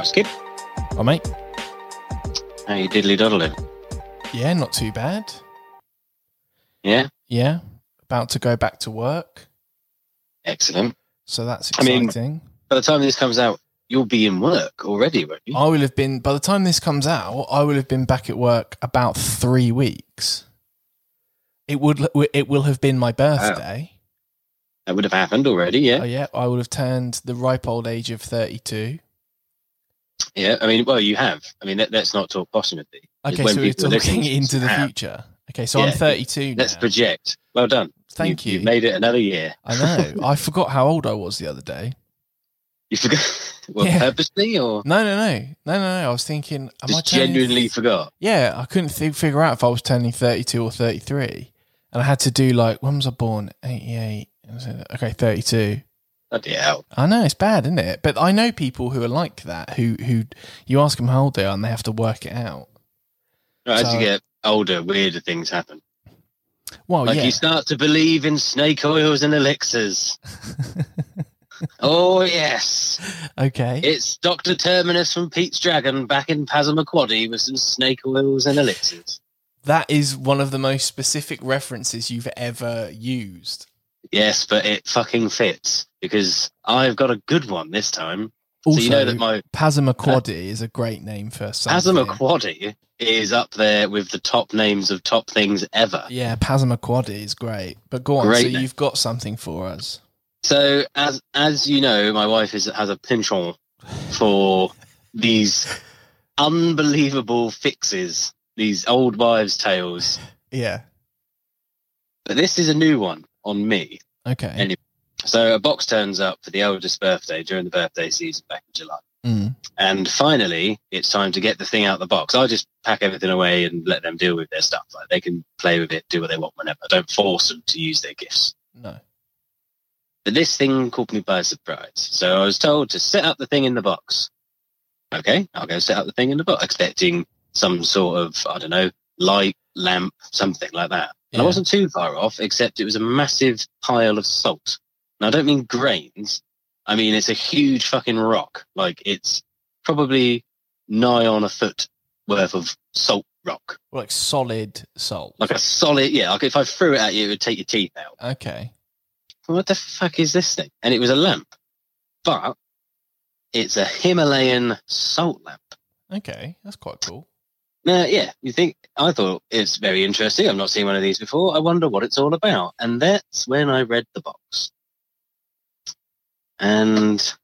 right, Skip. Oh, mate. How you diddly doddling? Yeah, not too bad. Yeah, Yeah, about to go back to work, excellent. so that's I mean- exciting. By the time this comes out, you'll be in work already, won't you? I will have been by the time this comes out. I will have been back at work about three weeks. It would it will have been my birthday. That would have happened already. Yeah, Oh yeah, I would have turned the ripe old age of thirty-two. Yeah. I mean, well, you have. I mean, let, us not talk possibility. Okay, When so we're people are listening talking into the have. future. Okay, so I'm Yeah, thirty-two Let's now. project. Well done. Thank you. You made it another year. I know. I forgot how old I was the other day. You forgot. well, Yeah. purposely or No, no, no, no, no, no. I was thinking, am I just turning genuinely forgot? Yeah, I couldn't th- figure out if I was turning 32 or 33. And I had to do like, when was I born? 88. Okay, 32. Bloody hell. I know, it's bad, isn't it? But I know people who are like that, who, who you ask them how old they are and they have to work it out. Right, as you get older, weirder things happen. Well, like yeah. you start to believe in snake oils and elixirs. oh yes, okay. it's Doctor Terminus from Pete's Dragon back in Passamaquoddy with some snake oils and elixirs. that is one of the most specific references you've ever used. Yes, but it fucking fits because I've got a good one this time. Also, so you know that my Passamaquoddy is a great name for something. Passamaquoddy is up there with the top names of top things ever. Yeah, Passamaquoddy is great. But go on, Great so name. you've got something for us. So as as you know, my wife is has a penchant for these unbelievable fixes, these old wives' tales. Yeah. But this is a new one on me. Okay. Any- So a box turns up for the eldest birthday during the birthday season back in July. Mm. And finally, it's time to get the thing out of the box. I just pack everything away and let them deal with their stuff. Like they can play with it, do what they want whenever. I don't force them to use their gifts. No. But this thing caught me by surprise. So I was told to set up the thing in the box. Okay, I'll go set up the thing in the box, expecting some sort of, I don't know, light, lamp, something like that. And I wasn't too far off, except it was a massive pile of salt. And I don't mean grains. I mean, it's a huge fucking rock. Like, it's probably nigh on a foot worth of salt rock. Like solid salt. Like a solid, yeah, like if I threw it at you, it would take your teeth out Okay. what the fuck is this thing? And it was a lamp, but it's a Himalayan salt lamp. Okay. That's quite cool. Now, yeah, you think I thought it's very interesting. I've not seen one of these before. I wonder what it's all about. And that's when I read the box. And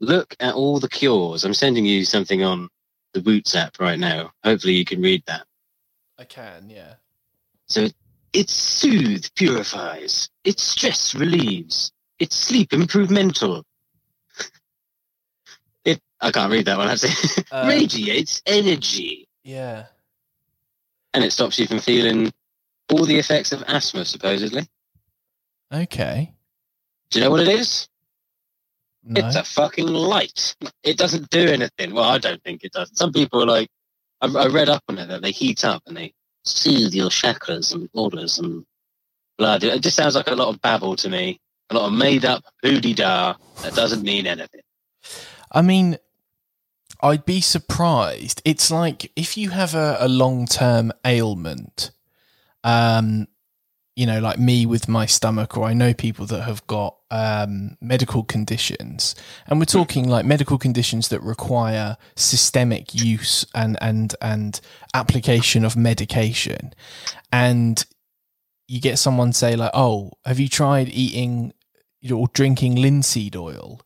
look at all the cures. I'm sending you something on the Boots app right now. Hopefully you can read that. I can, yeah. So it soothes, purifies. It stress relieves. It sleep improvemental. It I can't read that one actually. Uh, Radiates energy. Yeah. And it stops you from feeling all the effects of asthma, supposedly. Okay. Do you know what it is? No. It's a fucking light. It doesn't do anything. Well, I don't think it does. Some people are like, I, I read up on it that they heat up and they soothe your chakras and auras and blah. It just sounds like a lot of babble to me. A lot of made up hoody da that doesn't mean anything. I mean, I'd be surprised. It's like if you have a, a long term ailment, um, you know, like me with my stomach, or I know people that have got um, medical conditions, and we're talking like medical conditions that require systemic use and and and application of medication, and you get someone say like, "Oh, have you tried eating or drinking linseed oil?"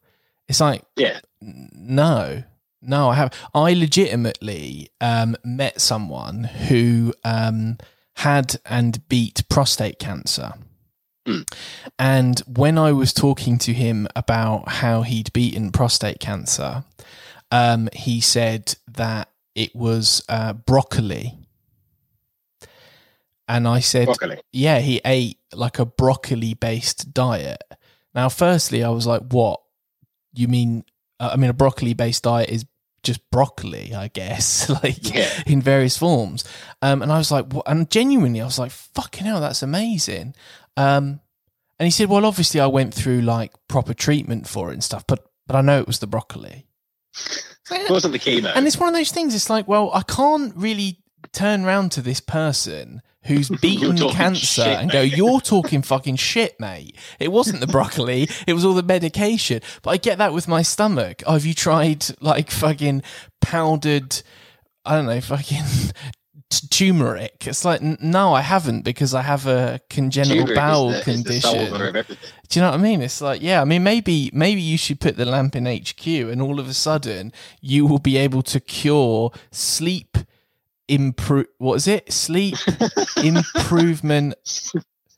It's like, Yeah. no, no, I have. I legitimately um, met someone who um, had and beat prostate cancer. Hmm. And when I was talking to him about how he'd beaten prostate cancer, um, he said that it was uh, broccoli. And I said, Broccoli. yeah, he ate like a broccoli based diet. Now, firstly, I was like, what? You mean, uh, I mean, a broccoli based diet is just broccoli, I guess, like Yeah. in various forms. Um, and I was like, what? and genuinely, I was like, fucking hell, that's amazing. Um, and he said, well, obviously, I went through like proper treatment for it and stuff, but but I know it was the broccoli. It wasn't the chemo. And it's one of those things. It's like, well, I can't really turn round to this person who's beaten cancer shit, and go, "You're talking fucking shit, mate." It wasn't the broccoli; it was all the medication. But I get that with my stomach. Oh, have you tried like fucking powdered? I don't know, fucking t- turmeric. It's like, n- no, I haven't because I have a congenital Turmeric bowel the- condition. solver of everything. Do you know what I mean? It's like, yeah, I mean, maybe maybe you should put the lamp in HQ, and all of a sudden you will be able to cure sleep improve. What is it? Sleep improvement.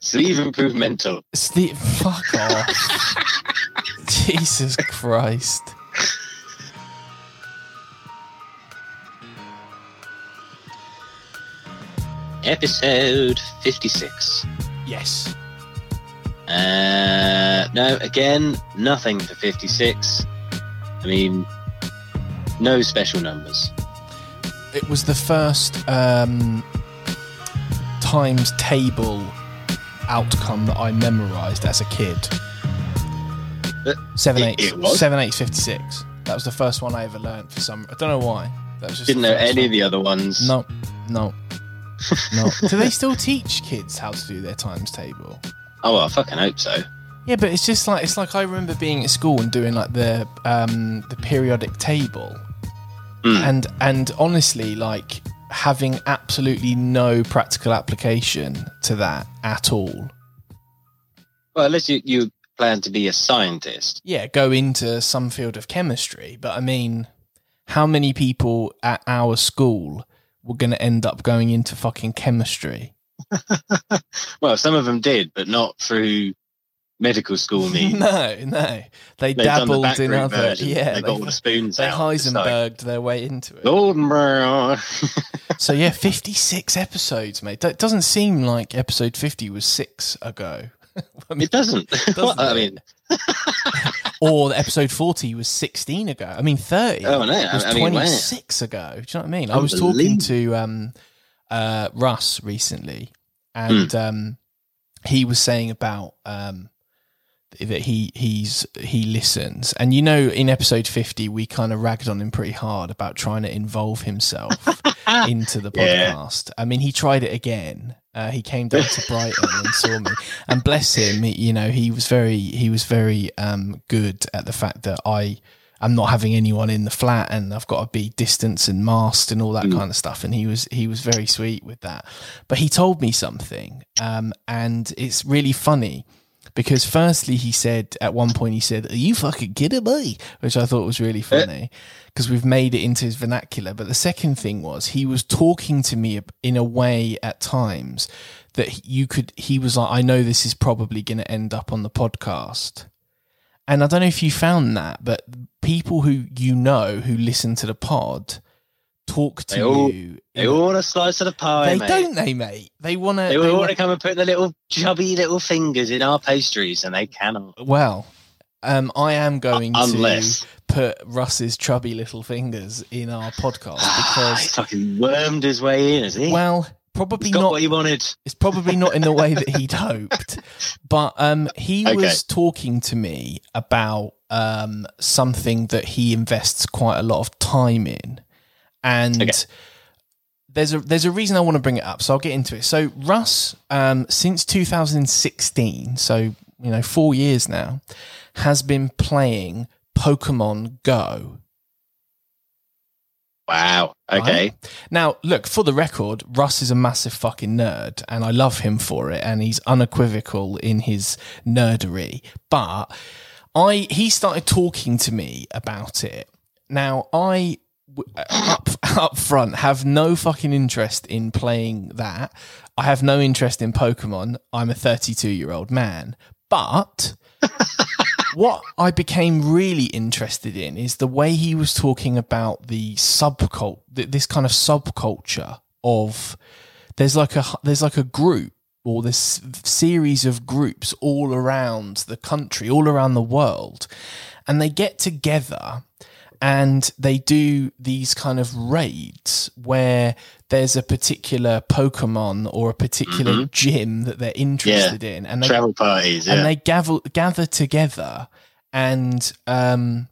Sleeve improvemental. Sleep. Fuck off. Jesus Christ. Episode 56. Yes. Uh, no, again, nothing for 56. I mean, no special numbers. It was the first um, times table outcome that I memorized as a kid. Seven eight, it was? seven eight fifty six. That was the first one I ever learned for some. I don't know why. That was just Didn't know any one. of the other ones. No, no, no. Do they still teach kids how to do their times table? Oh, well, I fucking hope so. Yeah, but it's just like it's like I remember being at school and doing like the um the periodic table, Mm. and and honestly, like having absolutely no practical application to that at all. Well, unless you, you plan to be a scientist. Yeah, go into some field of chemistry, but I mean, how many people at our school were going to end up going into fucking chemistry? Well, some of them did, but not through medical school means. no, no, they They've done the dabbled in other. version. Yeah, they got all the spoons they out. Like, Heisenberged their way into it. Golden brown. So yeah, fifty-six episodes, mate. That doesn't seem like episode fifty was six ago. I mean, It doesn't. Doesn't I it? mean, or episode forty was sixteen ago. I mean, 30 oh, no, was I mean, wow. twenty-six ago. Do you know what I mean? I was talking to um, uh, Russ recently, and Hmm. um, he was saying about um, that he he's he listens, and you know, in episode fifty, we kind of ragged on him pretty hard about trying to involve himself into the Yeah. podcast. I mean, he tried it again. Uh, he came down to Brighton and saw me, and bless him, he, you know, he was very he was very um, good at the fact that I. I'm not having anyone in the flat, and I've got to be distanced and masked and all that Mm. kind of stuff. And he was he was very sweet with that. But he told me something, um, and it's really funny because firstly he said at one point he said, "Are you fucking kidding me?" Which I thought was really eh. funny because we've made it into his vernacular. But the second thing was he was talking to me in a way at times that you could. He was like, "I know this is probably going to end up on the podcast." And I don't know if you found that, but people who you know who listen to the pod talk to They all- you. They all want a slice of the pie, They mate. don't, they, mate. They want to. They all want to come and put their little chubby little fingers in our pastries, and they cannot. Well, um, I am going Unless to put Russ's chubby little fingers in our podcast he's because, fucking wormed his way in, is he? well, probably not. what he wanted. It's probably not in the way that he'd hoped, but um, he Okay. was talking to me about um, something that he invests quite a lot of time in, and Okay. there's a there's a reason I want to bring it up. So I'll get into it. So Russ, um, since 2016, so you know four years now, has been playing Pokemon Go. Wow. Okay. Now, look, for the record, Russ is a massive fucking nerd, and I love him for it, and he's unequivocal in his nerdery. But I he started talking to me about it. Now, I Uh, up up front have no fucking interest in playing that. I have no interest in Pokemon. I'm a 32 year old man, but what I became really interested in is the way he was talking about the subcult, this kind of subculture of there's like a there's like a group or this series of groups all around the country, all around the world, and they get together and they do these kind of raids where there's a particular Pokemon or a particular gym that they're interested in, and they Travel parties. Yeah. and they gather gather together and um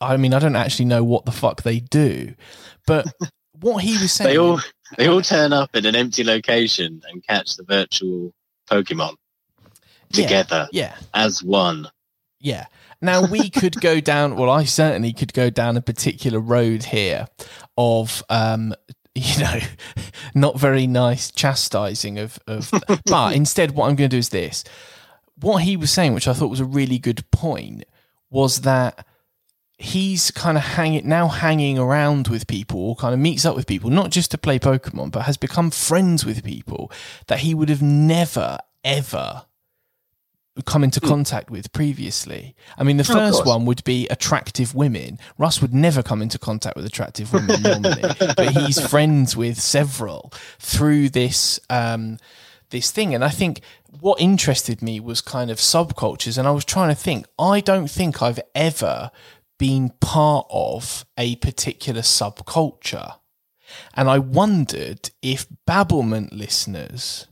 I mean, I don't actually know what the fuck they do, but what he was saying. They all they all turn up in an empty location and catch the virtual Pokemon Yeah, together Yeah, as one. Yeah. Now we could go down. Well, I certainly could go down a particular road here of, um, you know, not very nice chastising of. of but instead, what I'm going to do is this. What he was saying, which I thought was a really good point, was that he's kind of hanging now hanging around with people or kind of meets up with people not just to play pokemon but has become friends with people that he would have never ever come into contact with previously. I mean the Hmm. Oh, first one would be attractive women. Russ would never come into contact with attractive women normally but he's friends with several through this um this thing. And i think what interested me was kind of subcultures and i was trying to think. I don't think i've ever been part of a particular subculture. And i wondered if babblement listeners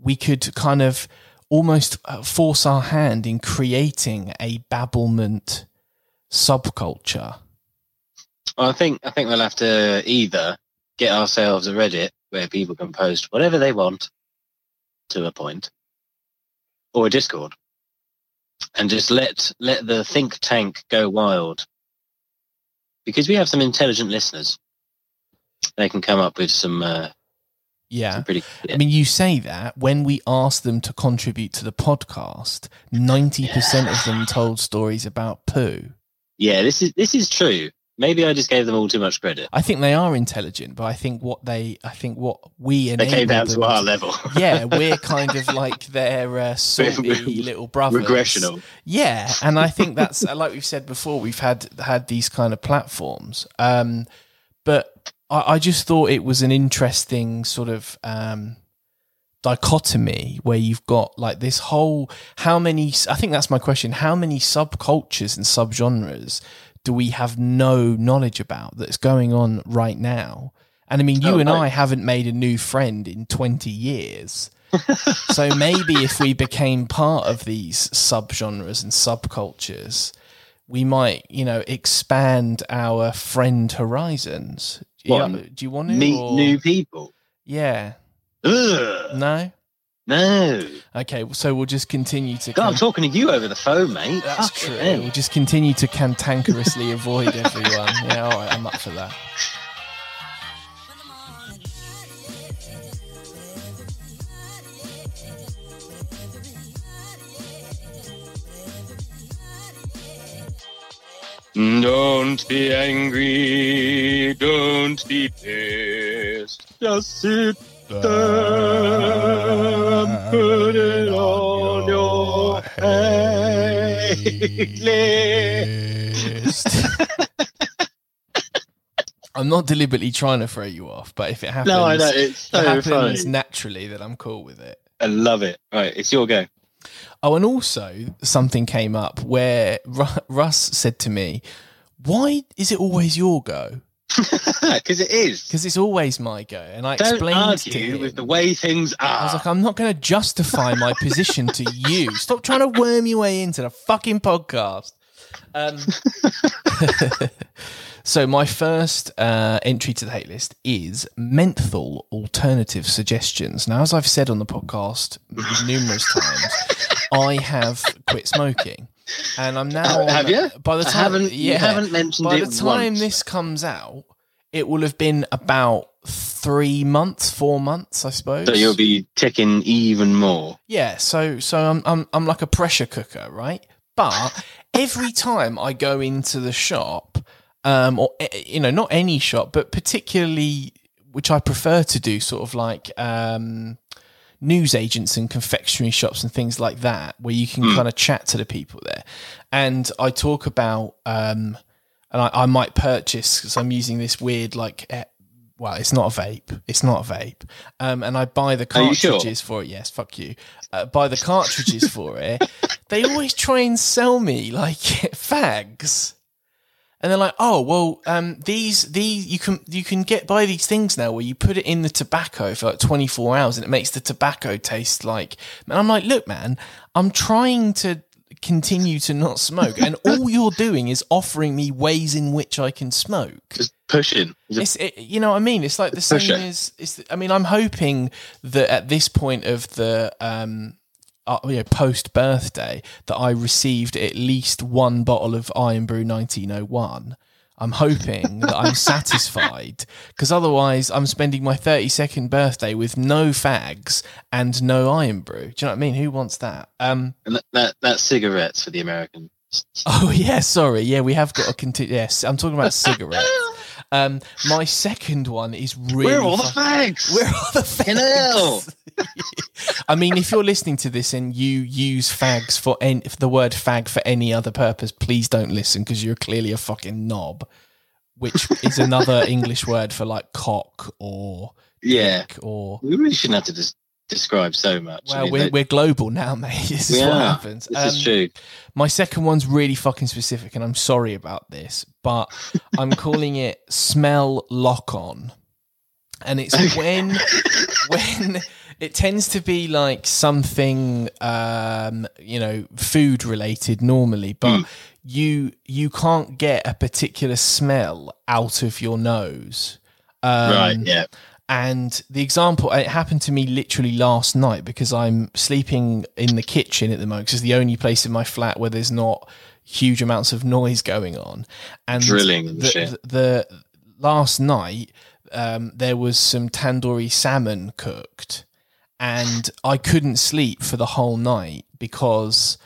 we could kind of almost uh, force our hand in creating a babblement subculture Well, I think I think we'll have to either get ourselves a Reddit where people can post whatever they want to a point, or a Discord, and just let let the think tank go wild. Because we have some intelligent listeners, they can come up with some, uh, yeah pretty. I mean, you say that when we asked them to contribute to the podcast, 90% of them told stories about poo. yeah, this is this is true. Maybe I just gave them all too much credit. I think they are intelligent, but I think what they, I think what we and They came down to our level. yeah, we're kind of like their uh, salty little brothers. Regressional. Yeah, and I think that's like we've said before. We've had had these kind of platforms, um, but I, I just thought it was an interesting sort of um, dichotomy where you've got like this whole how many. I think that's my question. How many subcultures and subgenres do we have no knowledge about that's going on right now? And I mean, you Oh, and no. I haven't made a new friend in twenty years. so maybe if we became part of these subgenres and subcultures, we might, you know, expand our friend horizons. What, Yeah, um, do you want to? Meet or- new people. Yeah. Ugh, No. no. Okay. So we'll just continue to. God, I'm talking to you over the phone, mate. That's Fucking true. We'll just continue to cantankerously avoid everyone. Yeah. All right. I'm up for that. Don't be angry. Don't be pissed. Just sit there and put it on your playlist. I'm not deliberately trying to throw you off, but if it happens, No, I know. It's if it happens funny. naturally, then I'm cool with it. I love it. Right, it's your go. Oh, and also something came up where Ru- Russ said to me, "Why is it always your go? Because it is. Because it's always my go." And I Don't explained to argue him. with the way things are. I was like, I'm not going to justify my position to you. Stop trying to worm your way into the fucking podcast. Um, so my first uh, entry to the hate list is menthol alternative suggestions. Now, as I've said on the podcast numerous times, I have quit smoking, and I'm now. on- Have you? By the I time, haven't. yeah, You haven't mentioned by the time once. this comes out, it will have been about three months, four months, I suppose. So you'll be ticking even more. Yeah, so so I'm I'm I'm like a pressure cooker, right? But every time I go into the shop, um, or eh, you know, not any shop, but particularly which I prefer to do, sort of like um, news agents and confectionery shops and things like that, where you can kind of chat to the people there. And I talk about, um, and I, I might purchase because I'm using this weird like. Well, it's not a vape. It's not a vape. Um, and I buy the you sure? cartridges for it. Yes, fuck you. Uh, buy the cartridges for it. They always try and sell me like fags. And they're like, "Oh, well, um, these these you can you can get buy these things now where you put it in the tobacco for like 24 hours and it makes the tobacco taste like." And I'm like, "Look, man, I'm trying to continue to not smoke, and all you're doing is offering me ways in which I can smoke. Just pushing. It's it, you know what I mean. It's like the same as. It's, I mean, I'm hoping that at this point of the um, uh, you know, post birthday that I received at least one bottle of Irn-Bru 1901. I'm hoping that I'm satisfied because otherwise I'm spending my 32nd birthday with no fags and no Irn-Bru. Do you know what I mean? Who wants that? Um, that, that that's cigarettes for the Americans. oh yeah, sorry. Yeah, we have got a continue. Yes, I'm talking about cigarettes. Um, my second one is really. Where are all the fags? Where are the fags? I mean, if you're listening to this and you use fags for any, if the word fag for any other purpose, please don't listen because you're clearly a fucking knob, which is another English word for like cock or Yeah, or. we really shouldn't have to des- describe so much. I Well, mean, we're, they- we're global now, mate. This is what happens. This is Um, true. My second one's really fucking specific, and I'm sorry about this, but I'm calling it smell lock on. And it's when when it tends to be like something um, you know, food related normally, but Mm. you you can't get a particular smell out of your nose. Um, right. Yeah. And the example, it happened to me literally last night because I'm sleeping in the kitchen at the moment 'cause it's the only place in my flat where there's not huge amounts of noise going on. And Drilling and the, shit. the, the last night, um, there was some tandoori salmon cooked, and I couldn't sleep for the whole night because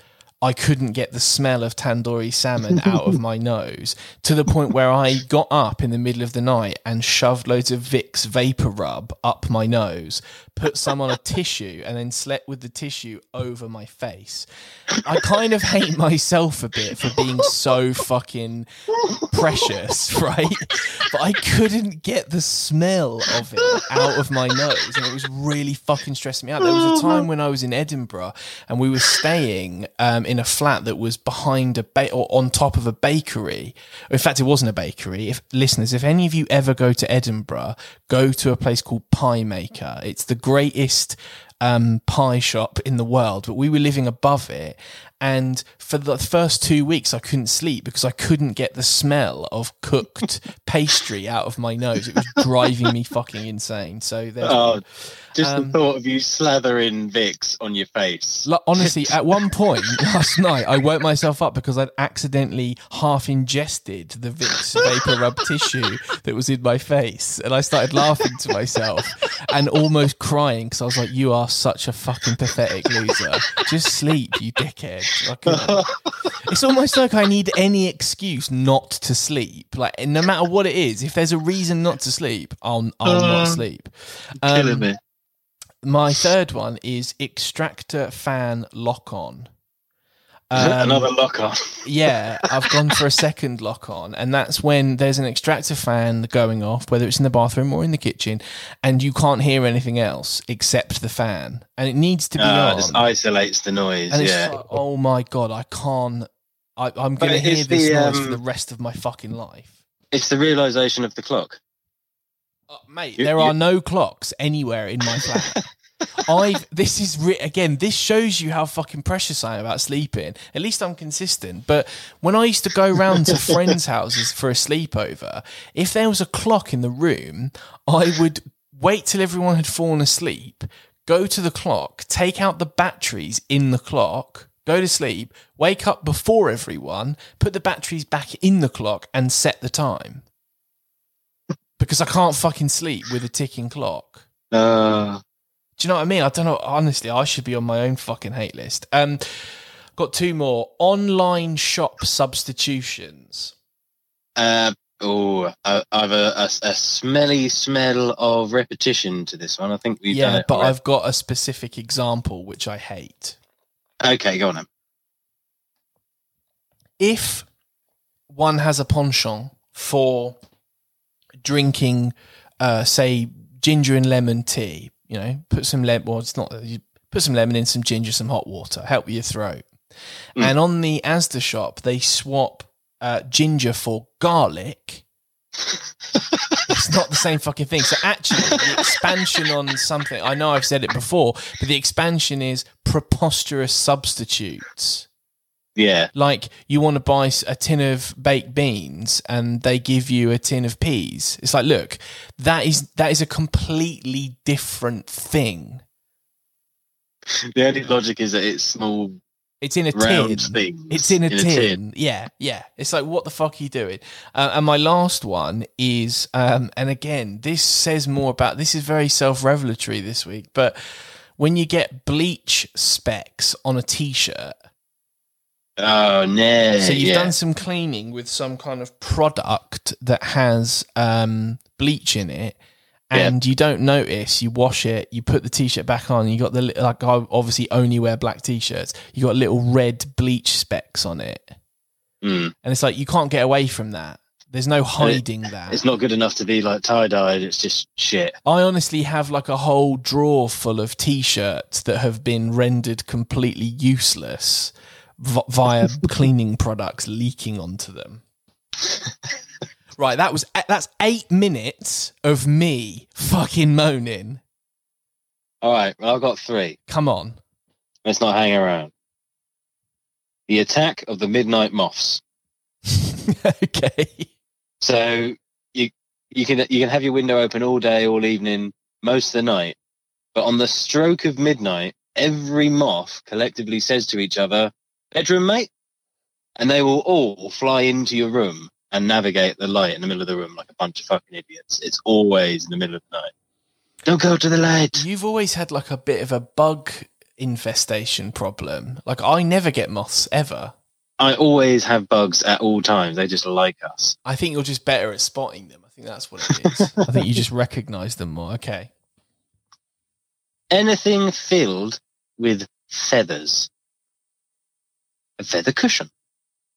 I couldn't get the smell of tandoori salmon out of my nose to the point where I got up in the middle of the night and shoved loads of Vicks vapor rub up my nose, put some on a tissue, and then slept with the tissue over my face. I kind of hate myself a bit for being so fucking precious, right? But I couldn't get the smell of it out of my nose, and it was really fucking stressing me out. There was a time when I was in Edinburgh and we were staying um, in a flat that was behind a ba- or on top of a bakery. In fact, it wasn't a bakery. If listeners, if any of you ever go to Edinburgh, go to a place called Pie Maker. It's the greatest um, pie shop in the world, but we were living above it. And for the first two weeks, I couldn't sleep because I couldn't get the smell of cooked pastry out of my nose. It was driving me fucking insane. So there's Oh, just Um, the thought of you slathering Vicks on your face. Like, honestly, at one point last night, I woke myself up because I'd accidentally half ingested the Vicks vapor rub tissue that was in my face, and I started laughing to myself and almost crying because I was like, "You are such a fucking pathetic loser. Just sleep, you dickhead." It's almost like I need any excuse not to sleep. Like, no matter what it is, if there's a reason not to sleep, I'll I'll not Uh, sleep. Killing Um, me. my third one is extractor fan lock on. Um, Another lock on. yeah, I've gone for a second lock on, and that's when there's an extractor fan going off, whether it's in the bathroom or in the kitchen, and you can't hear anything else except the fan, and it needs to be Uh, on. just isolates the noise. and Yeah. like, oh my god, I can't. I, I'm going to hear this the, noise for um, the rest of my fucking life. It's the realization of the clock. Uh, mate, You- there you- are no clocks anywhere in my flat. I this is re- again. This shows you how fucking precious I am about sleeping. At least I'm consistent. But when I used to go round to friends' houses for a sleepover, if there was a clock in the room, I would wait till everyone had fallen asleep, go to the clock, take out the batteries in the clock. Go to sleep, wake up before everyone, put the batteries back in the clock, and set the time. Because I can't fucking sleep with a ticking clock. Uh, Do you know what I mean? I don't know. Honestly, I should be on my own fucking hate list. Um, got two more online shop substitutions. uh, oh, I, I've a, a, a smelly smell of repetition to this one. I think we've done yeah, but already. I've got a specific example which I hate. Okay, go on then. If one has a penchant for drinking, uh, say, ginger and lemon tea, you know, put some lemon. Well, it's not. You put some lemon in, some ginger, some hot water, help your throat. Mm. And on the Asda shop, they swap uh, ginger for garlic. it's not the same fucking thing. So actually, the expansion on something. I know I've said it before, but the expansion is preposterous substitutes. Yeah. Like you want to buy a tin of baked beans and they give you a tin of peas. It's like, look, that is that is a completely different thing. The only logic is that it's small It's in a tin. things. It's in a, tin. Yeah, yeah. It's like, what the fuck are you doing? Uh, and my last one is, um, and again, this says more about this is very self revelatory this week, but when you get bleach specks on a t shirt, Oh no! so you've yeah. done some cleaning with some kind of product that has um, bleach in it. Yeah. And you don't notice. You wash it. You put the t-shirt back on. You got the like. I obviously only wear black t-shirts. You got little red bleach specks on it. Mm. And it's like you can't get away from that. There's no hiding that. It's not good enough to be like tie dyed. It's just shit. I honestly have like a whole drawer full of t-shirts that have been rendered completely useless v- via cleaning products leaking onto them. right, that was eh, that's 8 minutes of me fucking moaning. All right. Well, I've got three. Come on. Let's not hang around. The attack of the midnight moths. okay. So you you can you can have your window open all day, all evening, most of the night, but on the stroke of midnight, every moth collectively says to each other, "Bedroom, mate," and they will all fly into your room and navigate the light in the middle of the room like a bunch of fucking idiots. It's always in the middle of the night. Don't go to the light. You've always had like a bit of a bug infestation problem. Like I never get moths ever. I always have bugs at all times. They just like us. I think you're just better at spotting them. I think that's what it is. I think you just recognize them more. Okay. Anything filled with feathers. A feather cushion.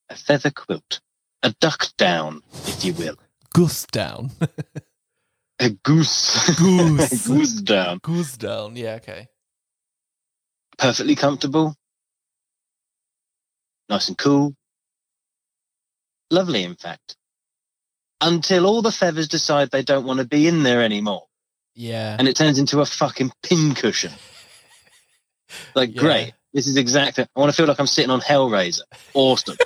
A feather quilt. A duck down, if you will. Goose down. A goose. Goose. a goose down. Goose down. Yeah, okay. Perfectly comfortable. Nice and cool. Lovely, in fact. Until all the feathers decide they don't want to be in there anymore. Yeah. And it turns into a fucking pincushion. Like, Yeah. great. This is exactly. I want to feel like I'm sitting on Hellraiser. Awesome.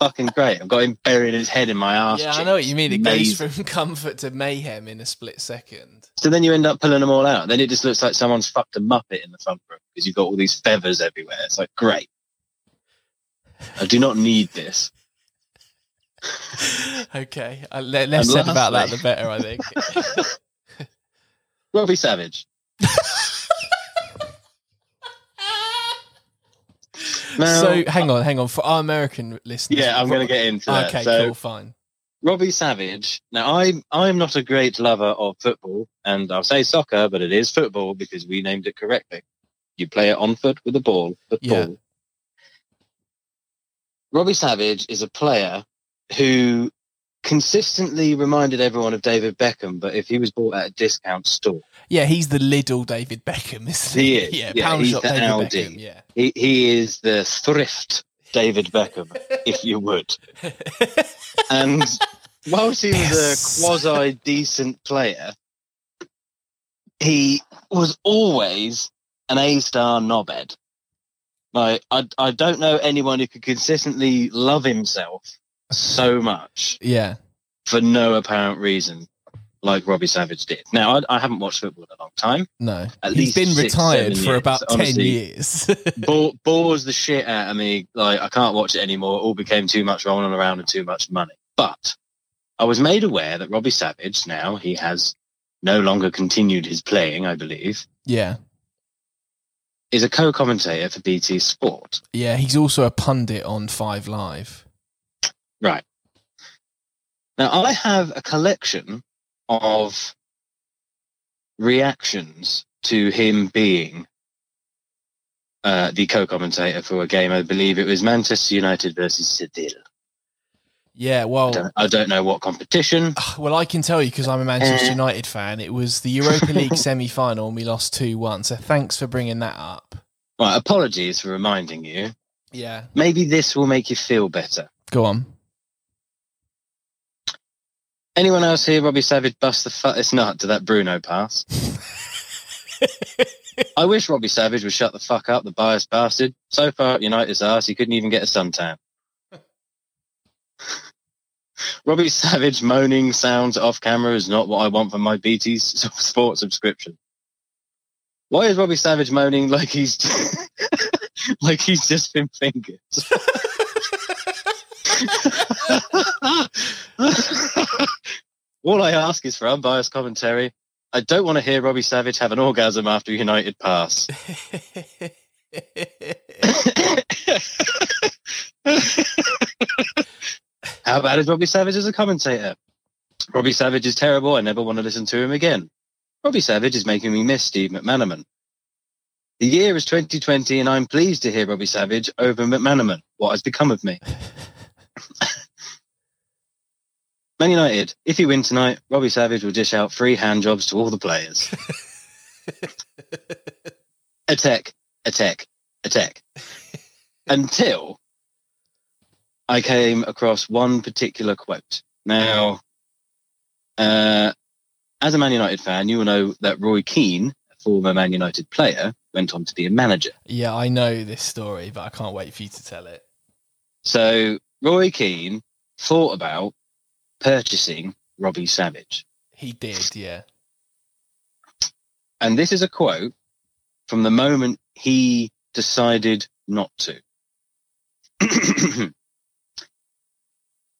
fucking great. I've got him burying his head in my ass. yeah, I know what you mean. It Amazing. goes from comfort to mayhem in a split second. So then you end up pulling them all out. Then it just looks like someone's fucked a muppet in the front room because you've got all these feathers everywhere. It's like, great. I do not need this. Okay. Uh, le- less said about that, the better, I think. Robbie Savage. Now, so hang on, hang on. For our American listeners. yeah, I'm going to get into that. Okay, so, cool, fine. Robbie Savage. Now, I'm I'm not a great lover of football, and I'll say soccer, but it is football because we named it correctly. You play it on foot with a ball. Football. Yeah. Robbie Savage is a player who consistently reminded everyone of David Beckham, but if he was bought at a discount store, Yeah, he's the little David Beckham, isn't He he? is. Yeah, Yeah, pound he's the David. Beckham. Yeah. he, he is the thrift David Beckham, if you would. And whilst he was a quasi decent player, he was always an A star knobhead. Like I, I don't know anyone who could consistently love himself so much yeah. for no apparent reason, like Robbie Savage did. Now I, I haven't watched football in a long time. No. At He's least been six, retired for years, about 10 years. Bore, bores the shit out of me. Like I can't watch it anymore. It all became too much rolling around and too much money. But I was made aware that Robbie Savage now he has no longer continued his playing. I believe yeah. is a co-commentator for BT Sport. Yeah, he's also a pundit on Five Live. Right. Now I have a collection of reactions to him being uh, the co-commentator for a game. I believe it was Manchester United versus Seville. Yeah, I well, don't, I don't know what competition. well, I can tell you because I'm a Manchester Uh. United fan. It was the Europa League semi-final and we lost two one. So thanks for bringing that up. Right, apologies for reminding you. Yeah, Maybe this will make you feel better. go on. Anyone else here, Robbie Savage, bust the fuck fattest nut to that Bruno pass? I wish Robbie Savage would shut the fuck up, the biased bastard. So far at United's ass, he couldn't even get a suntan. Robbie Savage moaning sounds off camera is not what I want from my BT Sports subscription. Why is Robbie Savage moaning like he's like he's just been fingered? All I ask is for unbiased commentary. I don't want to hear Robbie Savage have an orgasm after United pass. How bad is Robbie Savage as a commentator? Robbie Savage is terrible. I never want to listen to him again. Robbie Savage is making me miss Steve McManaman. The year is 2020, and I'm pleased to hear Robbie Savage over McManaman. What has become of me? Man United, if you win tonight, Robbie Savage will dish out free hand jobs to all the players. attack, attack, attack. Until I came across one particular quote. Now, uh, as a Man United fan, you will know that Roy Keane, a former Man United player, went on to be a manager. Yeah, I know this story, but I can't wait for you to tell it. So, Roy Keane thought about purchasing Robbie Savage. He did, yeah. And this is a quote from the moment he decided not to.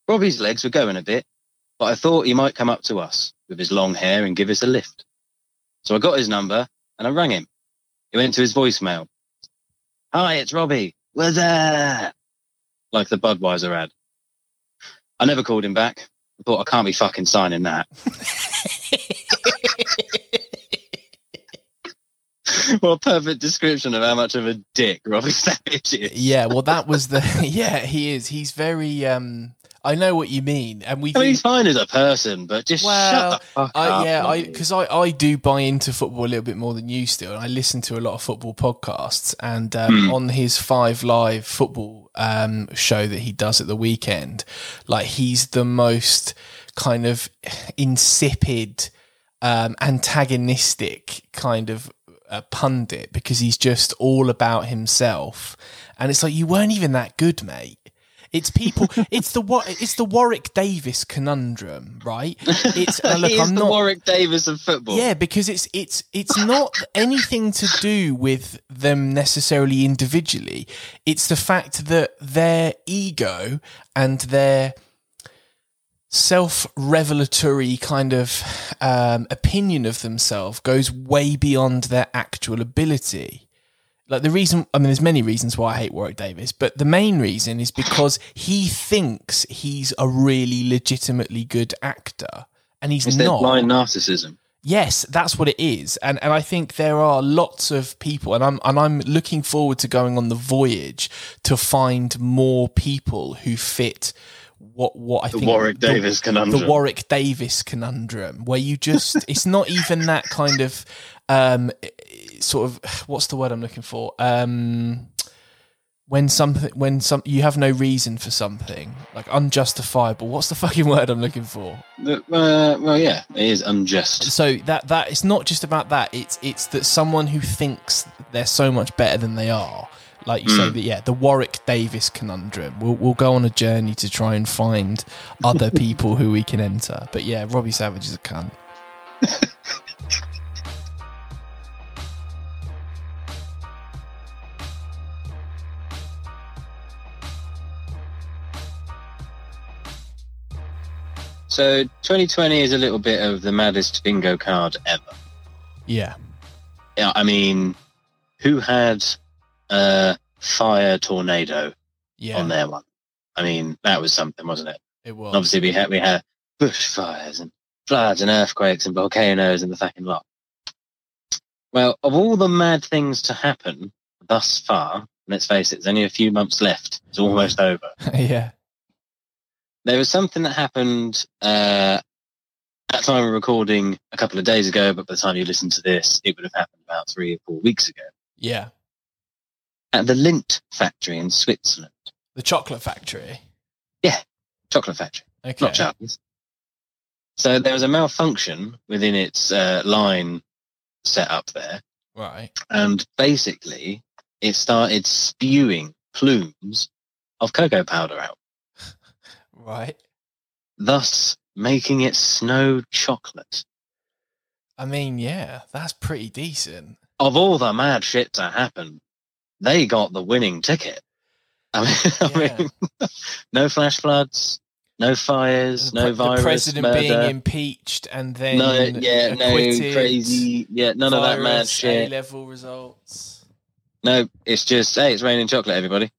Robbie's legs were going a bit, but I thought he might come up to us with his long hair and give us a lift. So I got his number and I rang him. He went to his voicemail. Hi, it's Robbie. What's that? Like the Budweiser ad. I never called him back. I thought I can't be fucking signing that. well, perfect description of how much of a dick Robbie Savage is. Yeah, well, that was the. Yeah, he is. He's very. um I know what you mean, and we. I mean, he's fine as a person, but just Well, shut the fuck I, up. yeah, I because I, I do buy into football a little bit more than you still. And I listen to a lot of football podcasts, and um, Hmm. on his Five Live football um, show that he does at the weekend, like he's the most kind of insipid, um, antagonistic kind of uh, pundit because he's just all about himself, and it's like you weren't even that good, mate. It's people. It's the what? It's the Warwick Davis conundrum, right? It's uh, look. I'm the not. Warwick Davis of football. Yeah, because it's it's it's not anything to do with them necessarily individually. It's the fact that their ego and their self-revelatory kind of um, opinion of themselves goes way beyond their actual ability. Like the reason, I mean, there's many reasons why I hate Warwick Davis, but the main reason is because he thinks he's a really legitimately good actor, and he's It's not. blind narcissism. Yes, that's what it is, and and I think there are lots of people, and I'm and I'm looking forward to going on the voyage to find more people who fit what what I The think Warwick the- Davis conundrum. the Warwick Davis conundrum, where you just it's not even that kind of um sort of what's the word I'm looking for? Um when something when some you have no reason for something like unjustifiable. What's the fucking word i'm looking for? Uh, well, yeah, it is unjust. so that that it's not just about that. It's it's that someone who thinks they're so much better than they are. Like you say that yeah the warwick davis conundrum. We'll, we'll go on a journey to try and find other people who we can enter. But yeah robbie savage is a cunt So 2020 is a little bit of the maddest bingo card ever. yeah Yeah, I mean, who had a fire tornado yeah on their one? I mean, that was something, wasn't it? it And was obviously, we had we had bushfires and floods and earthquakes and volcanoes and the fucking lot. Well, of all the mad things to happen thus far, let's face it, there's only a few months left. It's almost over. yeah There was something that happened uh, at the time of recording a couple of days ago, but by the time you listen to this, it would have happened about three or four weeks ago. Yeah. At the Lindt factory in Switzerland. the chocolate factory? Yeah, Chocolate factory, okay. Not Charles. So there was a malfunction within its uh, line set up there, Right. and basically it started spewing plumes of cocoa powder out, Right. thus making it snow chocolate. I mean, yeah, that's pretty decent. Of all the mad shit that happened, they got the winning ticket. I mean, I mean no flash floods, no fires, no the virus, president murder. being impeached and then no, yeah, no crazy, yeah, none of that mad shit. A-level results. No, it's just hey, it's raining chocolate, everybody.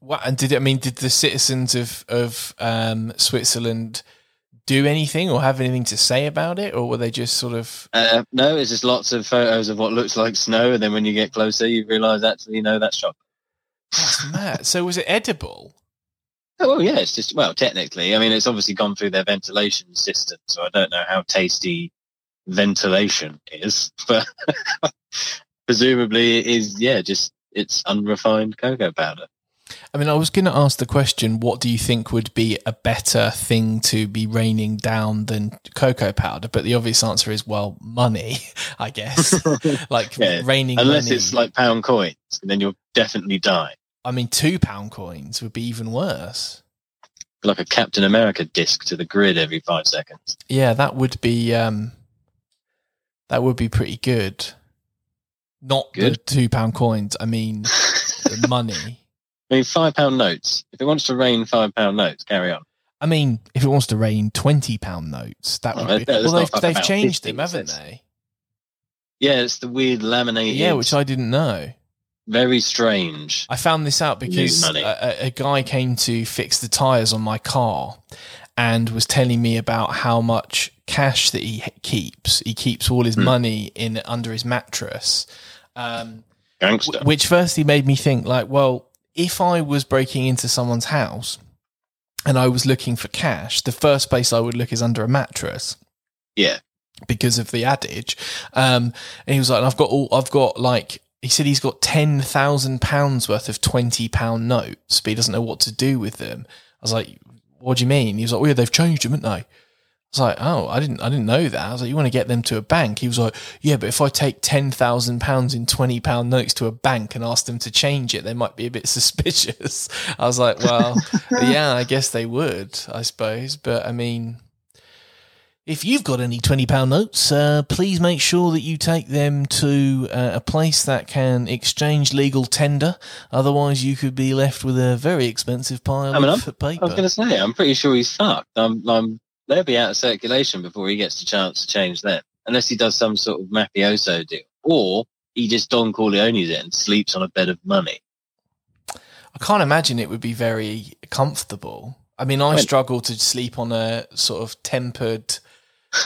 What and did it, I mean? Did the citizens of of um, Switzerland do anything or have anything to say about it, or were they just sort of? Uh, no, it's just lots of photos of what looks like snow, and then when you get closer, you realise actually, no, that's chocolate. That's mad. So was it edible? Oh, well, yeah, it's just well, technically, I mean, it's obviously gone through their ventilation system, so I don't know how tasty ventilation is, but presumably it is. Yeah, just it's unrefined cocoa powder. I mean, I was going to ask the question: What do you think would be a better thing to be raining down than cocoa powder? But the obvious answer is, well, money, I guess. like Yeah, raining Unless money. it's like pound coins, and then you'll definitely die. I mean, two pound coins would be even worse. Like a Captain America disc to the grid every five seconds. Yeah, that would be um, that would be pretty good. Not the two pound coins. I mean, the money. I mean, five pound notes. If it wants to rain five pound notes, carry on. I mean, if it wants to rain twenty pound notes, that Oh, would be. that- Well, they've they've changed 50 them, haven't they? Yeah, it's the weird laminated. Yeah, which I didn't know. very strange. I found this out because a, a- guy came to fix the tires on my car and was telling me about how much cash that he keeps. He keeps all his Hmm. money in under his mattress. Um, Gangster. Which firstly made me think, like, well, if I was breaking into someone's house and I was looking for cash, the first place I would look is under a mattress yeah. because of the adage. Um, and he was like, I've got all, I've got like, he said he's got ten thousand pounds worth of twenty pound notes, but he doesn't know what to do with them. I was like, "What do you mean?" He was like, "Oh yeah, they've changed them, haven't they?" I was like, "Oh, I didn't, I didn't know that." I was like, "You want to get them to a bank?" He was like, "Yeah, but if I take ten thousand pounds in twenty pound notes to a bank and ask them to change it, they might be a bit suspicious." I was like, "Well, yeah, I guess they would, I suppose, but I mean." If you've got any twenty pound notes, uh, please make sure that you take them to uh, a place that can exchange legal tender. Otherwise, you could be left with a very expensive pile I mean, of I paper. I was going to say, I'm pretty sure he's fucked. I'm, I'm, they'll be out of circulation before he gets the chance to change them, unless he does some sort of mafioso deal, or he just Don Corleone's it and sleeps on a bed of money. I can't imagine it would be very comfortable. I mean, I struggle to sleep on a sort of tempered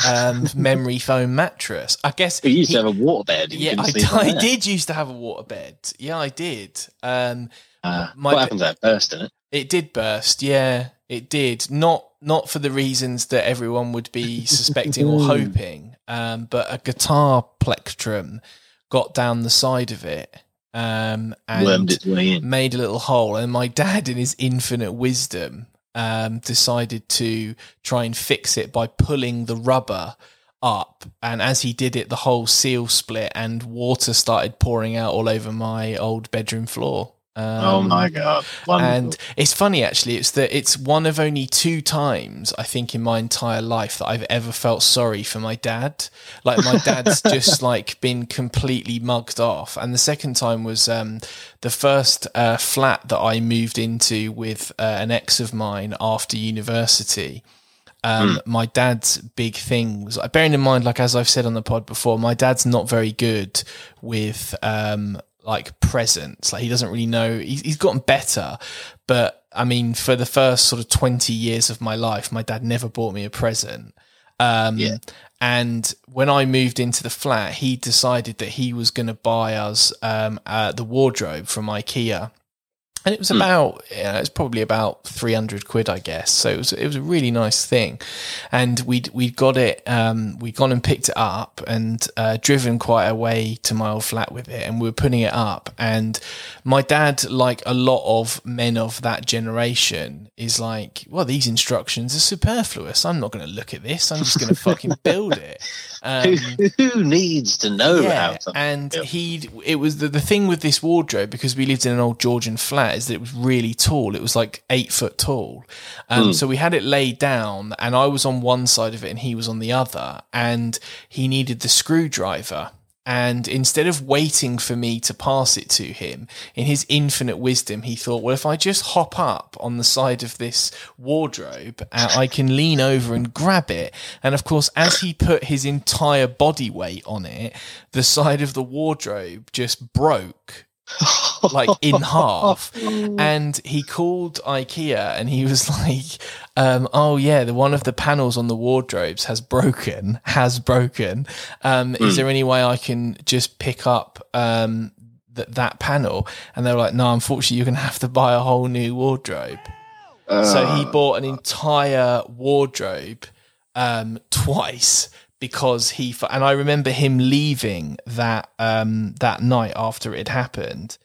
um, memory foam mattress. I guess He used he- to have a waterbed. you yeah, I, I did used to have a waterbed. Yeah, I did. Um, Uh, My what pe- happens to that burst in it? It did burst, yeah, it did. Not not for the reasons that everyone would be suspecting or hoping, um, but a guitar plectrum got down the side of it um, Wormed and its way in. made a little hole. And my dad, in his infinite wisdom, um, decided to try and fix it by pulling the rubber up. And as he did it, the whole seal split and water started pouring out all over my old bedroom floor. Um, oh my god! Wonderful. and it's funny actually. It's that it's one of only two times I think in my entire life that I've ever felt sorry for my dad. Like my dad's just like been completely mugged off, and the second time was um, the first uh, flat that I moved into with uh, an ex of mine after university. Um, My dad's big thing was bearing in mind, like as I've said on the pod before, my dad's not very good with um, like presents. Like he doesn't really know. He's, he's gotten better, but I mean, for the first sort of twenty years of my life, my dad never bought me a present. Um, Yeah. And when I moved into the flat, he decided that he was going to buy us um, uh, the wardrobe from IKEA and it was about yeah, it's probably about 300 quid i guess. So it was it was a really nice thing. And we'd we'd got it um we'd gone and picked it up and uh, driven quite a way to my old flat with it. And we were putting it up. And my dad like a lot of men of that generation is like well these instructions are superfluous. I'm not going to look at this. I'm just going to fucking build it Um, who, who needs to know how yeah, something and he it was the, the thing with this wardrobe because we lived in an old Georgian flat is that it was really tall. It was like eight foot tall, um, Mm. so we had it laid down, and I was on one side of it and he was on the other, and he needed the screwdriver. And instead of waiting for me to pass it to him, in his infinite wisdom, he thought, well, if I just hop up on the side of this wardrobe, uh, I can lean over and grab it. And of course, as he put his entire body weight on it, the side of the wardrobe just broke like in half. And he called IKEA and he was like, um, oh yeah, the one of the panels on the wardrobes has broken, has broken. Um, Is there any way I can just pick up um, th- that panel? And they were like, no, unfortunately, you're going to have to buy a whole new wardrobe. So he bought an entire wardrobe um, twice because he and I remember him leaving that um, that night after it had happened,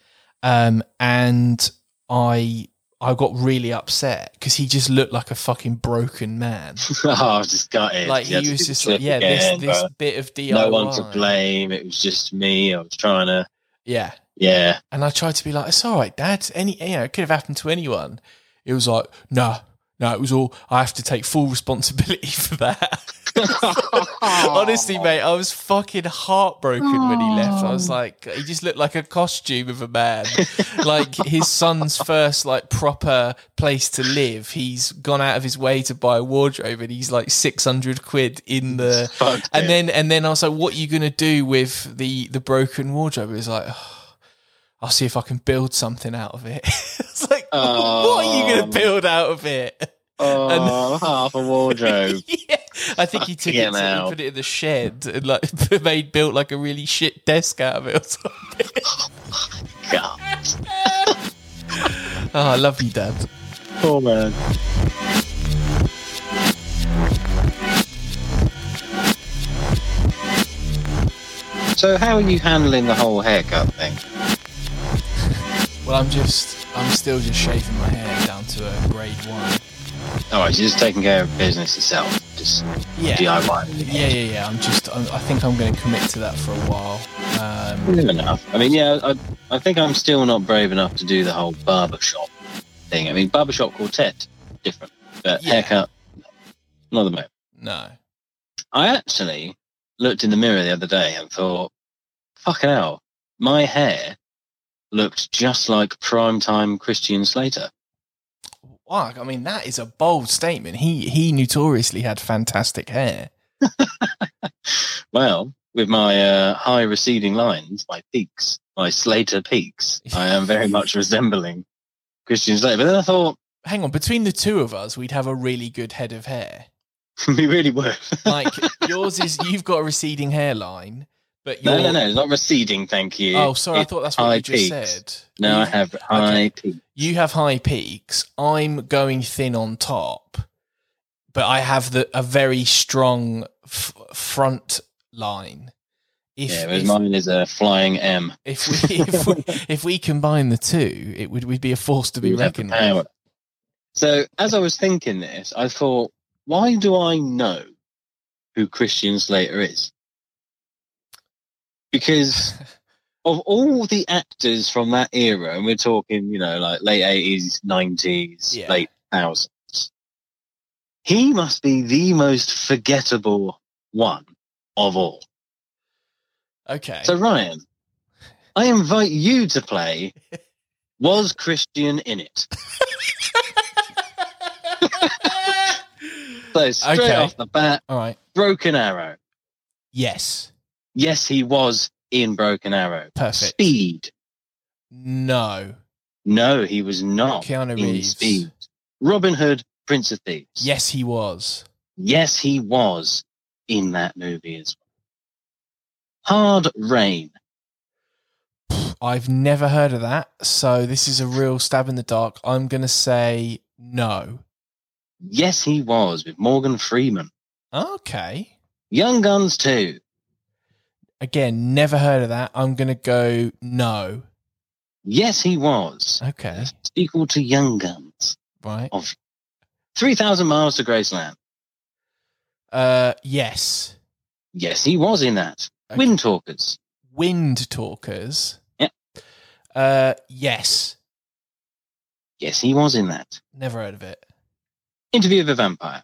um, and I I got really upset because he just looked like a fucking broken man. oh, I was just gutted. Like had he was just like, yeah, again, this this bit of DIY. no one to blame. It was just me. I was trying to, Yeah, yeah. and I tried to be like, it's all right, Dad. Any you know, it could have happened to anyone. It was like, no, no, it was all. I have to take full responsibility for that. Honestly, mate, I was fucking heartbroken when he left. I was like, he just looked like a costume of a man. like his son's first like proper place to live. He's gone out of his way to buy a wardrobe, and he's like six hundred quid in the. And it. then and then I was like, what are you gonna do with the the broken wardrobe? It was like. I'll see if I can build something out of it. it's like, what are you going to build out of it? Oh, half a wardrobe. yeah, I think he took it, to, put it in the shed and like made built like a really shit desk out of it. Or something. Oh my god, Oh, I love you, Dad. poor man. So, how are you handling the whole haircut thing? Well, I'm just, I'm still just shaving my hair down to a grade one. All right, you're just taking care of business yourself, just Yeah, DIY. yeah, yeah, yeah. I'm just, I'm, I think I'm going to commit to that for a while. Um, enough. I mean, yeah, I, I think I'm still not brave enough to do the whole barbershop thing. I mean, barbershop quartet, different, but Yeah. haircut, not the moment. no, I actually looked in the mirror the other day and thought, fucking hell, my hair looked just like primetime Christian Slater. Wow, I mean that is a bold statement. He he notoriously had fantastic hair. Well, with my uh, high receding lines, my peaks, my Slater peaks, I am very much resembling Christian Slater. But then I thought, Hang on, between the two of us, we'd have a really good head of hair. we really were. Like yours is, you've got a receding hairline, but no, no, no, it's not receding, thank you. Oh, sorry, I thought that's what you just peaks. said. No, you, I have high peaks. you have high peaks. I'm going thin on top, but I have the a very strong f- front line. If, Yeah, if, mine is a flying M. if we if we if we combine the two, it would we'd be a force to be We'd reckoned with. So as I was thinking this, I thought, why do I know who Christian Slater is? Because of all the actors from that era, and we're talking, you know, like late eighties, nineties, Yeah. late thousands, he must be the most forgettable one of all. Okay. So Ryan, I invite you to play. Was Christian in it? So straight Okay. off the bat, All right. Broken Arrow. Yes. Yes, he was in Broken Arrow. Perfect. Speed. No. No, he was not Keanu in Reeves. Speed. Robin Hood, Prince of Thieves. Yes, he was. Yes, he was in that movie as well. Hard Rain. I've never heard of that, so this is a real stab in the dark. I'm going to say no. Yes, he was with Morgan Freeman. Okay. Young Guns 2. Again, never heard of that. I'm going to go no. Yes, he was. Okay. Sequel to Young Guns. Right. Of 3,000 Miles to Graceland. Uh, yes. Yes, he was in that. Okay. Wind Talkers. Wind Talkers. Yep. Uh, yes. Yes, he was in that. Never heard of it. Interview with a Vampire.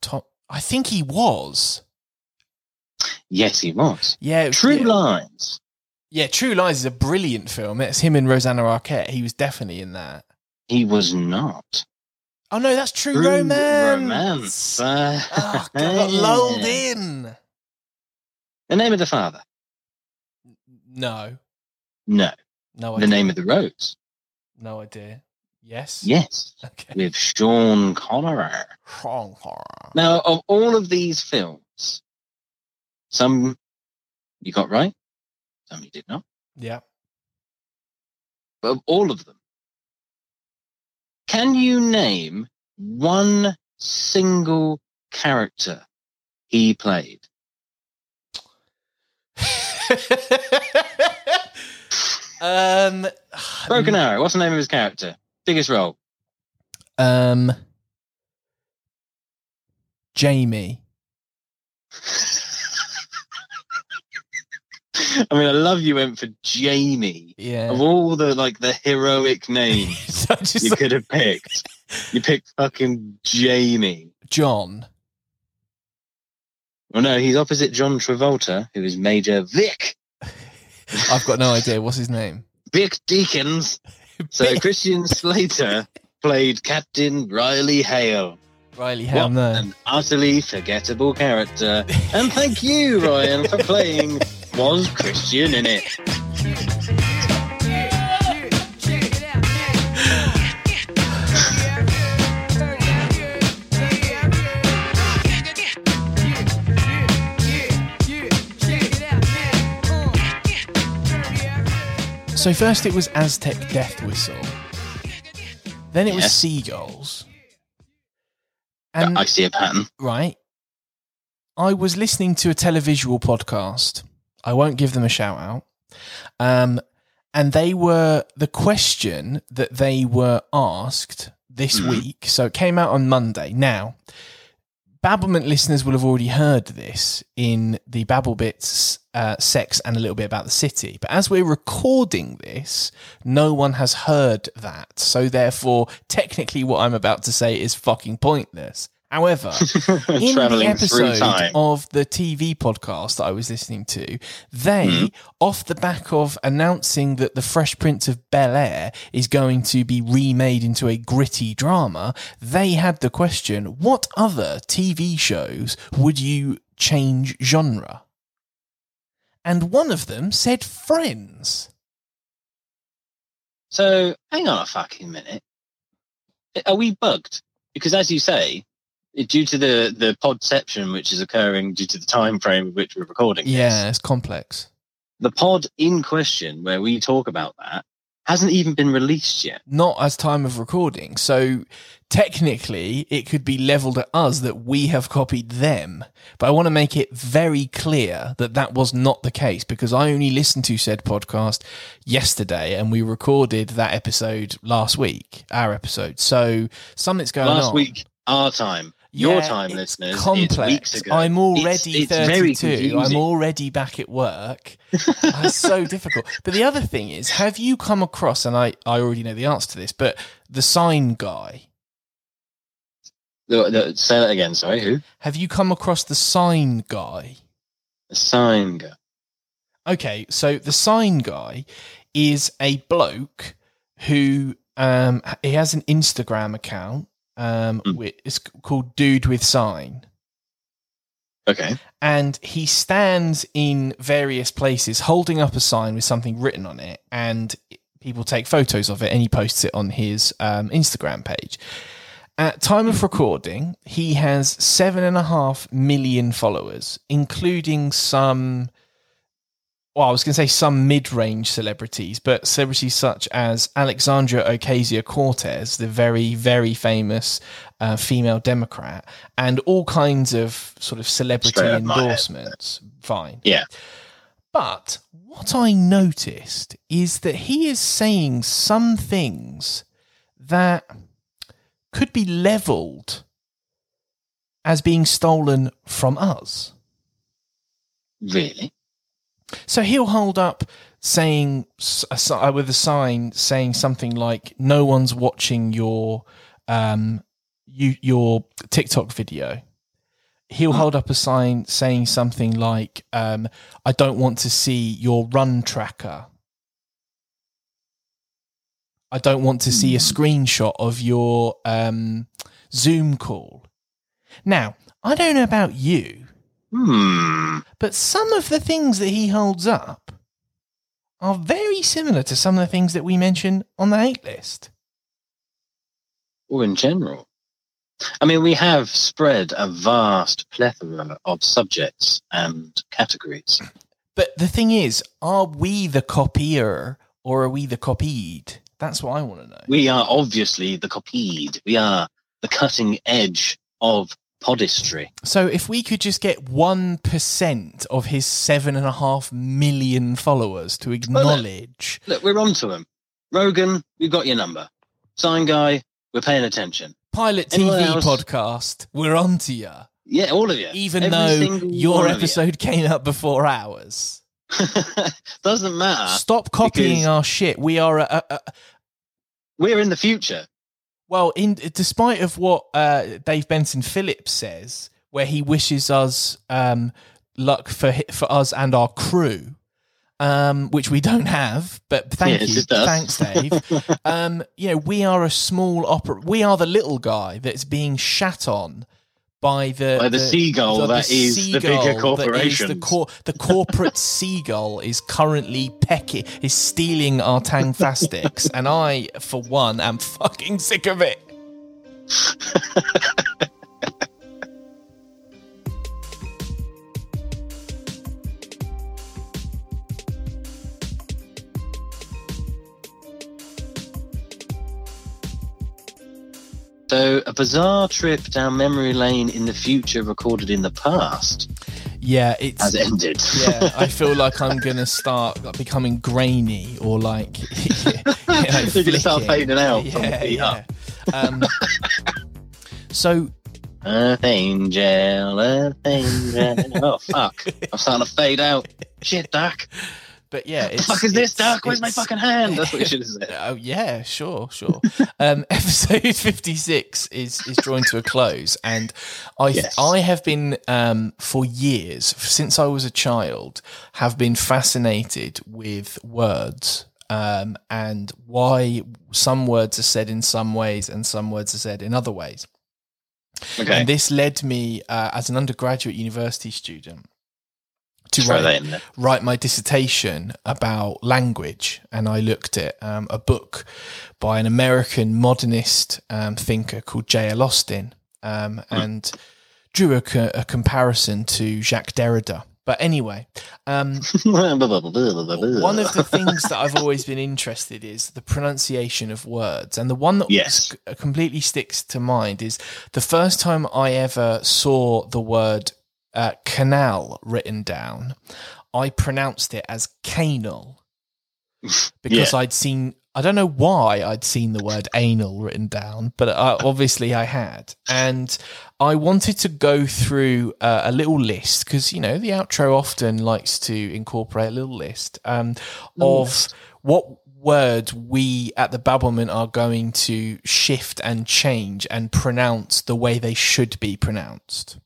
Tom, I think he was. Yes, he was. Yeah. was- True yeah. Lies. Yeah, True Lies is a brilliant film. It's him and Rosanna Arquette. He was definitely in that. He was not. Oh no, that's True, True Romance. Romance. Uh, Oh, got lulled in. The name of the father. No, No. no Idea. The name of the rose. No idea. Yes. Yes. Okay. With Sean Connery. Wrong horror. Now, of all of these films, some you got right, some you did not. Yeah. But of all of them, can you name one single character he played? um. Broken Arrow. What's the name of his character? Biggest role. Um. Jamie. I mean, I love you went for Jamie. Yeah. Of all the like the heroic names you could have picked, you picked fucking Jamie. John. Well, no, he's opposite John Travolta, who is Major Vic. I've got no idea. What's his name? Vic Deakins. So Christian Slater played Captain Riley Hale. Riley Helm an utterly forgettable character. And thank you, Ryan, for playing Was Christian in it. So first it was Aztec Death Whistle. Then it was Seagulls. And I see a pattern. right, I was listening to a televisual podcast. I won't give them a shout out. Um, and they were the question that they were asked this Mhm. week. So it came out on Monday. Now, Babblement listeners will have already heard this in the Babble Bits uh, sex and a little bit about the city. But as we're recording this, no one has heard that. So therefore, technically, what I'm about to say is fucking pointless. However, in the episode of the TV podcast that I was listening to, they, Mhm. off the back of announcing that The Fresh Prince of Bel Air is going to be remade into a gritty drama, they had the question what other TV shows would you change genre? And one of them said Friends. So hang on a fucking minute. Are we bugged? Because as you say, due to the the podception which is occurring due to the time frame of which we're recording, this, Yeah, it's complex. the pod in question where we talk about that hasn't even been released yet. not as time of recording. So technically, it could be leveled at us that we have copied them. But I want to make it very clear that that was not the case because I only listened to said podcast yesterday and we recorded that episode last week, our episode. So something's going Last on. Last week, our time, your Yeah, time, listeners, Complex. it's weeks ago. I'm already It's- it's very 32. I'm already back at work. That's so difficult. But the other thing is, have you come across, and I, I already know the answer to this, but the sign guy. The- the- say that again. Sorry, who? Have you come across the sign guy? The sign guy. Okay, so the sign guy is a bloke who um he has an Instagram account um Mm. it's called Dude with Sign. Okay. and he stands in various places holding up a sign with something written on it and people take photos of it and he posts it on his um, instagram page at time of recording he has seven and a half million followers including some well, I was going to say some mid-range celebrities, but celebrities such as Alexandra Ocasio-Cortez, the very, very famous uh, female Democrat, and all kinds of sort of celebrity Straight up my head. endorsements. Fine. Yeah. But what I noticed is that he is saying some things that could be leveled as being stolen from us. Really? So he'll hold up saying a, uh, with a sign saying something like "No one's watching your um you your TikTok video." He'll hmm. hold up a sign saying something like um, "I don't want to see your run tracker." I don't want to see a hmm. screenshot of your um, Zoom call. Now, I don't know about you, hmm. but some of the things that he holds up are very similar to some of the things that we mention on the hate list. Or in general. I mean, we have spread a vast plethora of subjects and categories. But the thing is, are we the copier or are we the copied? That's what I want to know. We are obviously the copied. We are the cutting edge of podistry. So if we could just get 1% of his seven and a half million followers to acknowledge. Well, look, look, we're on to him. Rogan, we've got your number. Sign guy, we're paying attention. Pilot TV podcast, we're on to you. Yeah, all of you. Even Every though your episode you. came up before ours. Doesn't matter. Stop copying our shit. We are a, a, a, we're in the future. Well, in despite of what uh, Dave Benson Phillips says, where he wishes us um, luck for for us and our crew, um, which we don't have, but thank yes, you, thanks, Dave. um, you know, we are a small opera. We are the little guy that's being shat on by the by the, the seagull the, that the is seagull the bigger corporation. The, cor- the corporate seagull is currently pecking, is stealing our Tang Tangfastics, and I, for one, am fucking sick of it. So, a bizarre trip down memory lane in the future, recorded in the past. Yeah, it's has ended. yeah, I feel like I'm gonna start becoming grainy or like you know, you're gonna start fading out. Yeah, yeah. Um, so, Earth Angel, Earth Angel. oh fuck! I'm starting to fade out. Shit, Doc. But yeah, it's, the fuck is this, Doc? Where's my fucking hand? That's what you should have said. oh yeah, sure, sure. um, episode fifty six is is drawing to a close, and I yes. I have been um, for years since I was a child have been fascinated with words um, and why some words are said in some ways and some words are said in other ways. Okay. And this led me uh, as an undergraduate university student to write, write, my dissertation about language, and I looked at um, a book by an American modernist um, thinker called J.L. Austin, um, hmm. and drew a, a, comparison to Jacques Derrida. But anyway, um, one of the things that I've always been interested in is the pronunciation of words, and the one that yes. completely sticks to mind is the first time I ever saw the word uh, canal written down, I pronounced it as canal because yeah. I'd seen. I don't know why I'd seen the word anal written down, but uh, obviously I had. And I wanted to go through uh, a little list because, you know, the outro often likes to incorporate a little list um, of what words we at the Babblement are going to shift and change and pronounce the way they should be pronounced.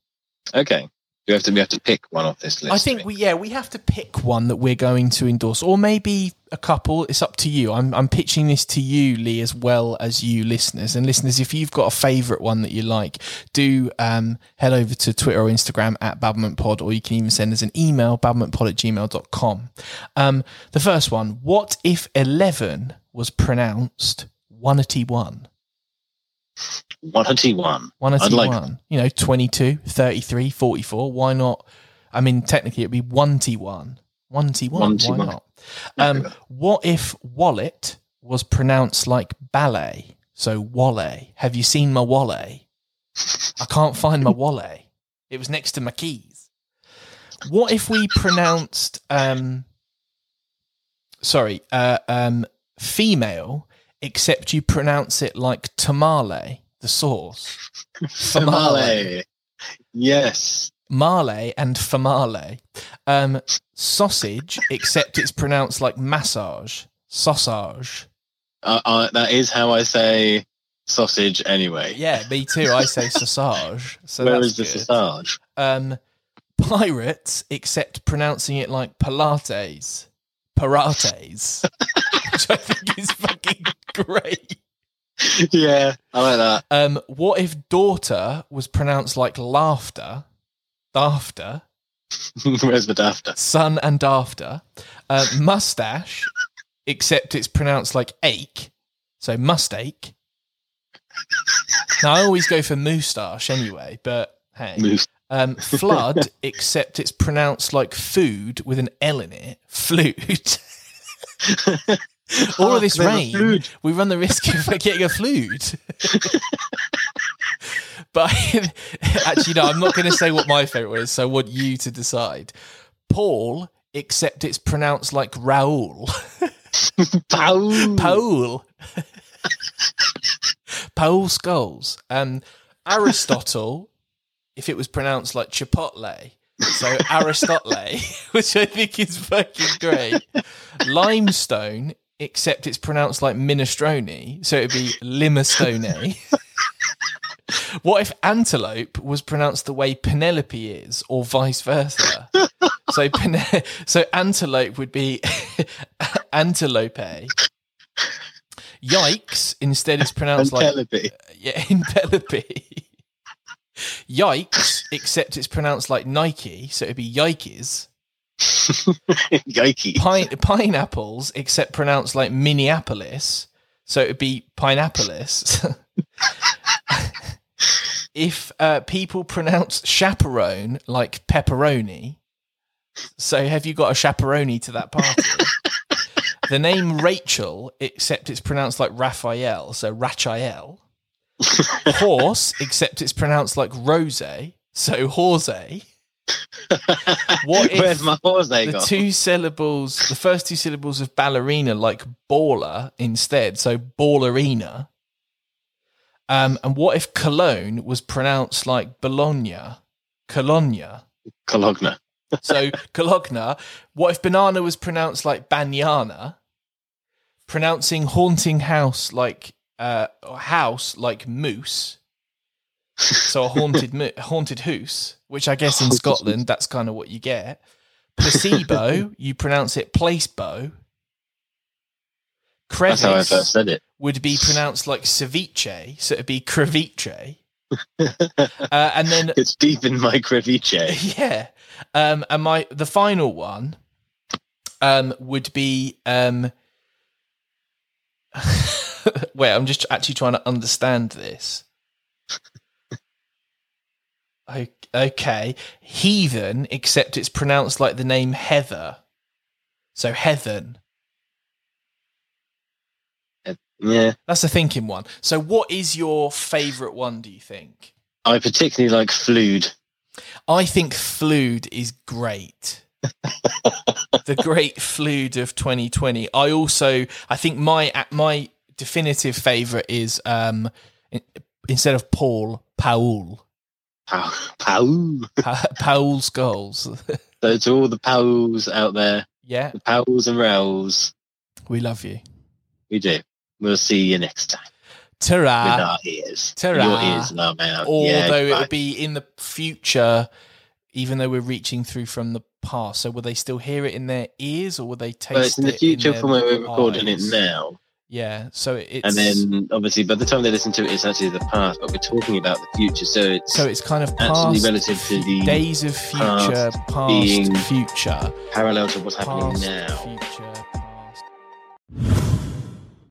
Okay we have to we have to pick one off this list. I think we yeah we have to pick one that we're going to endorse, or maybe a couple. It's up to you. I'm I'm pitching this to you, Lee, as well as you listeners. And listeners, if you've got a favourite one that you like, do um, head over to Twitter or Instagram at BabblementPod, or you can even send us an email, babblementpod at gmail.com. Um, the first one, what if 11 was pronounced 181? 181. 181. Like... You know, 22, 33, 44. Why not? I mean, technically it'd be 1T1. 1T1. Why not? Um, what if wallet was pronounced like ballet? So wallet. Have you seen my wallet? I can't find my wallet. It was next to my keys. What if we pronounced um sorry, uh um female except you pronounce it like tamale? the sauce. Famale. Yes. Male and famale. Um, sausage, except it's pronounced like massage. Sausage. Uh, uh, that is how I say sausage anyway. Yeah, me too. I say sausage. So Where that's is the good. sausage? Um, pirates, except pronouncing it like Pilates. Parates. which I think is fucking great. yeah, I like that. Um, what if daughter was pronounced like laughter? After. Where's the dafter? Son and after. Uh, mustache, except it's pronounced like ache. So mustache. Now I always go for moustache anyway, but hey. Um, flood, except it's pronounced like food with an L in it. Flute. All of this rain, we run the risk of getting a flute. but actually, no, I'm not going to say what my favorite was. So I want you to decide. Paul, except it's pronounced like Raoul. Pow. Paul. Paul Skulls. Um, Aristotle, if it was pronounced like Chipotle. So Aristotle, which I think is fucking great. Limestone, except it's pronounced like minestrone. So it'd be limestone. what if antelope was pronounced the way Penelope is, or vice versa? So, Pene- so antelope would be antelope. Yikes! Instead, it's pronounced like Penelope. yeah, in Penelope. Yikes! Except it's pronounced like Nike, so it'd be yikes. Yikes. Pine- pineapples, except pronounced like Minneapolis, so it'd be pineapolis. if uh, people pronounce chaperone like pepperoni, so have you got a chaperone to that party? the name Rachel, except it's pronounced like Raphael, so Rachael. Horse, except it's pronounced like Rose, so Horse. What if Where's my horse the got? two syllables, the first two syllables of ballerina, like baller instead, so ballerina. Um, and what if Cologne was pronounced like Bologna? Cologne. Cologne. So Cologne. What if banana was pronounced like banyana? Pronouncing haunting house like uh, house like moose. So a haunted mo- haunted hoose, which I guess in Scotland that's kind of what you get. Placebo, you pronounce it placebo. That's how I Crevice first said it. would be pronounced like ceviche, so it'd be creviche. uh, and then It's deep in my crevice. yeah, um, and my the final one um, would be um, wait. I'm just actually trying to understand this. Okay, heathen, except it's pronounced like the name Heather. So heathen. Yeah. That's a thinking one. So, what is your favourite one? Do you think? I particularly like flued. I think Flood is great. the great Flood of 2020. I also, I think my my definitive favorite is um instead of Paul, Paul, Pow. Pow. pa- Paul's goals. So to all the pals out there, yeah, the pals and rails, we love you. we do. We'll see you next time with Ta-ra. our ears. ta-ra. Your ears and our mouth. Although yeah, it would be in the future, even though we're reaching through from the past. So will they still hear it in their ears, or will they taste Well, it's in the future from where we're recording eyes? it now. Yeah. So it's and then obviously by the time they listen to it, it's actually the past, but we're talking about the future. So it's so it's kind of past, relative to the days of future, past, past future, parallel to what's happening now. Future,